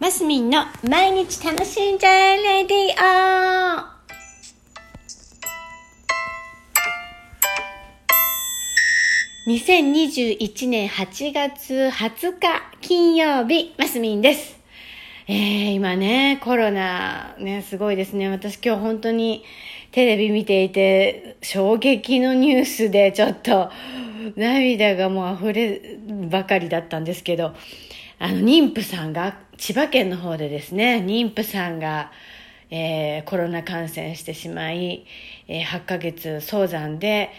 マスミンの毎日楽しんじゃえレディオ2021年8月20日金曜日、マスミンです。えー、今ね、コロナね、すごいですね。私今日本当にテレビ見ていて、衝撃のニュースでちょっと涙がもう溢ればかりだったんですけど、あの、妊婦さんが、千葉県の方でですね、妊婦さんが、えーコロナ感染してしまい、えー8ヶ月早産で、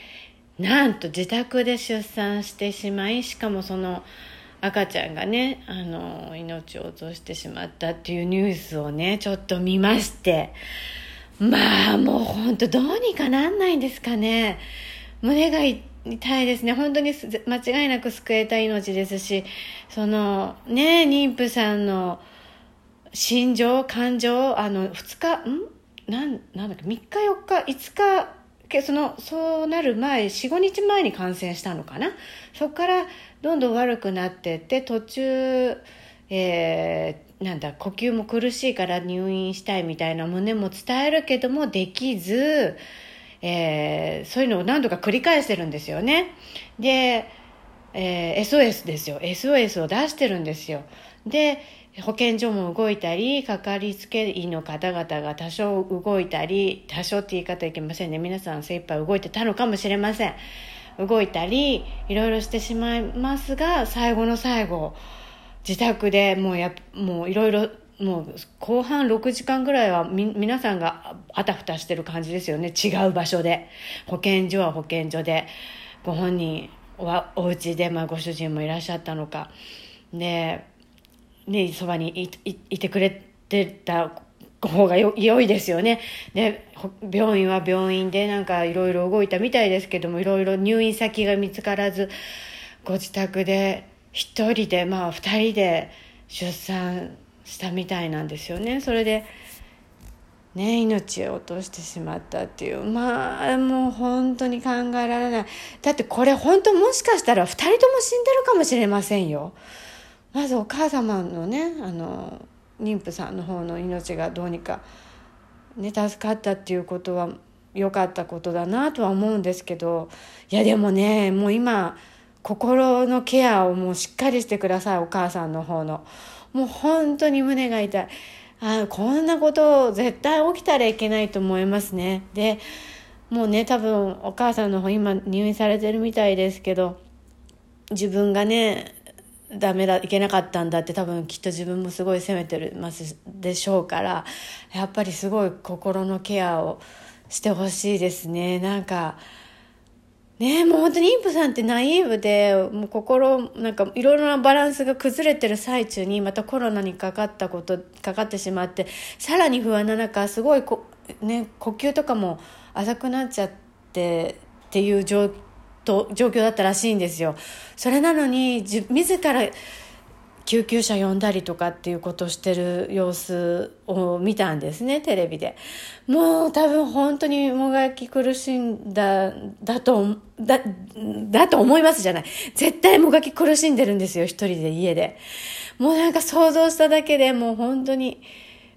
なんと自宅で出産してしまい、しかもその赤ちゃんがね、あの、命を落としてしまったっていうニュースをね、ちょっと見まして、まあもう本当どうにかなんないんですかね。胸が痛いですね。本当に間違いなく救えた命ですし、そのね、妊婦さんの心情、感情、あの、2日、ん？なん、なんだっけ、3日、4日、5日、その、そうなる前、4、5日前に感染したのかな？そこからどんどん悪くなっていって、途中、えーなんだ呼吸も苦しいから入院したいみたいな旨も伝えるけどもできず、えーそういうのを何度か繰り返してるんですよね。で、えー SOS ですよ。SOS を出してるんですよ。で保健所も動いたりかかりつけ医の方々が多少動いたり多少って言い方いけませんね。皆さん精一杯動いてたのかもしれません。動いたりいろいろしてしまいますが最後の最後自宅でもうやもういろいろもう後半6時間ぐらいはみ皆さんがあたふたしてる感じですよね。違う場所で。保健所は保健所で。ご本人はお家でまあご主人もいらっしゃったのか。でねそばにいいてくれてた方がよ良いですよね。で病院は病院でなんかいろいろ動いたみたいですけどもいろいろ入院先が見つからずご自宅で一人でまあ二人で出産したみたいなんですよね。それでね命を落としてしまったっていう。まあもう本当に考えられない。だってこれ本当もしかしたら二人とも死んでるかもしれませんよ。まずお母様のねあの妊婦さんの方の命がどうにかね助かったっていうことは良かったことだなとは思うんですけど。いやでもねもう今心のケアをもうしっかりしてくださいお母さんの方の。もう本当に胸が痛い。あこんなこと絶対起きたらいけないと思いますね。でもうね多分お母さんの方今入院されてるみたいですけど自分がねダメだいけなかったんだって多分きっと自分もすごい責めてるますでしょうからやっぱりすごい心のケアをしてほしいですね。なんかねえもう本当に妊婦さんってナイーブでもう心なんかいろいろなバランスが崩れてる最中にまたコロナにかかったことかかってしまってさらに不安な中すごいこ、ね、呼吸とかも浅くなっちゃってっていう状と状況だったらしいんですよ。それなのに自自ら救急車呼んだりとかっていうことしてる様子を見たんですねテレビで。もう多分本当にもがき苦しんだだとだだと思いますじゃない。絶対もがき苦しんでるんですよ一人で家で。もうなんか想像しただけでもう本当に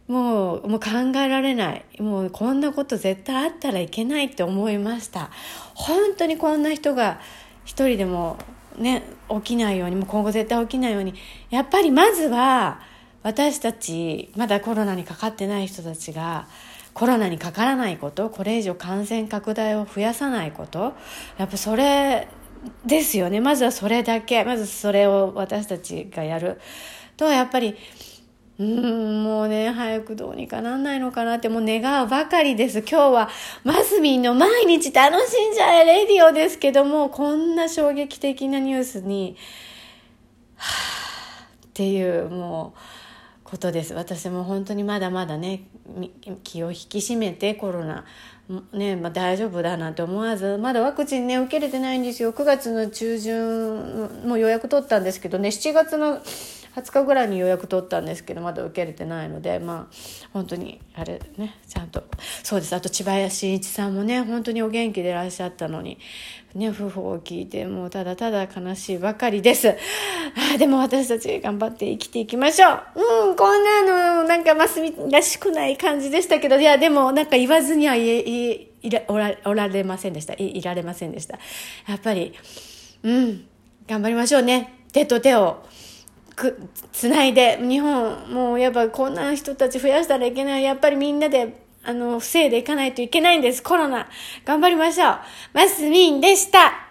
もうもう考えられない。もうこんなこと絶対あったらいけないって思いました。本当にこんな人が一人でもね起きないようにもう今後絶対起きないようにやっぱりまずは私たちまだコロナにかかってない人たちがコロナにかからないことこれ以上感染拡大を増やさないことやっぱそれですよね。まずはそれだけまずそれを私たちがやる。とやっぱりうんもうね早くどうにかなんないのかなってもう願うばかりです。今日はマスミンの毎日楽しんじゃえレディオですけどもこんな衝撃的なニュースにはぁっていうもうことです。私も本当にまだまだね気を引き締めてコロナねまあ、大丈夫だなんて思わずまだワクチンね受けれてないんですよ。9月の中旬も予約取ったんですけどね7月の20日ぐらいに予約取ったんですけどまだ受けれてないのでまあ本当にあれねちゃんとそうです。あと千葉真一さんもね本当にお元気でいらっしゃったのにね夫婦を聞いてもうただただ悲しいばかりです。あでも私たち頑張って生きていきましょう。うんこんなのなんかますみらしくない感じでしたけどいやでもなんか言わずには言えいらおらおられませんでした。いいられませんでした。やっぱりうん頑張りましょうね。手と手を。くつないで日本もうやっぱこんな人たち増やしたらいけない。やっぱりみんなであの防いでいかないといけないんです。コロナ。頑張りましょう。マスミンでした。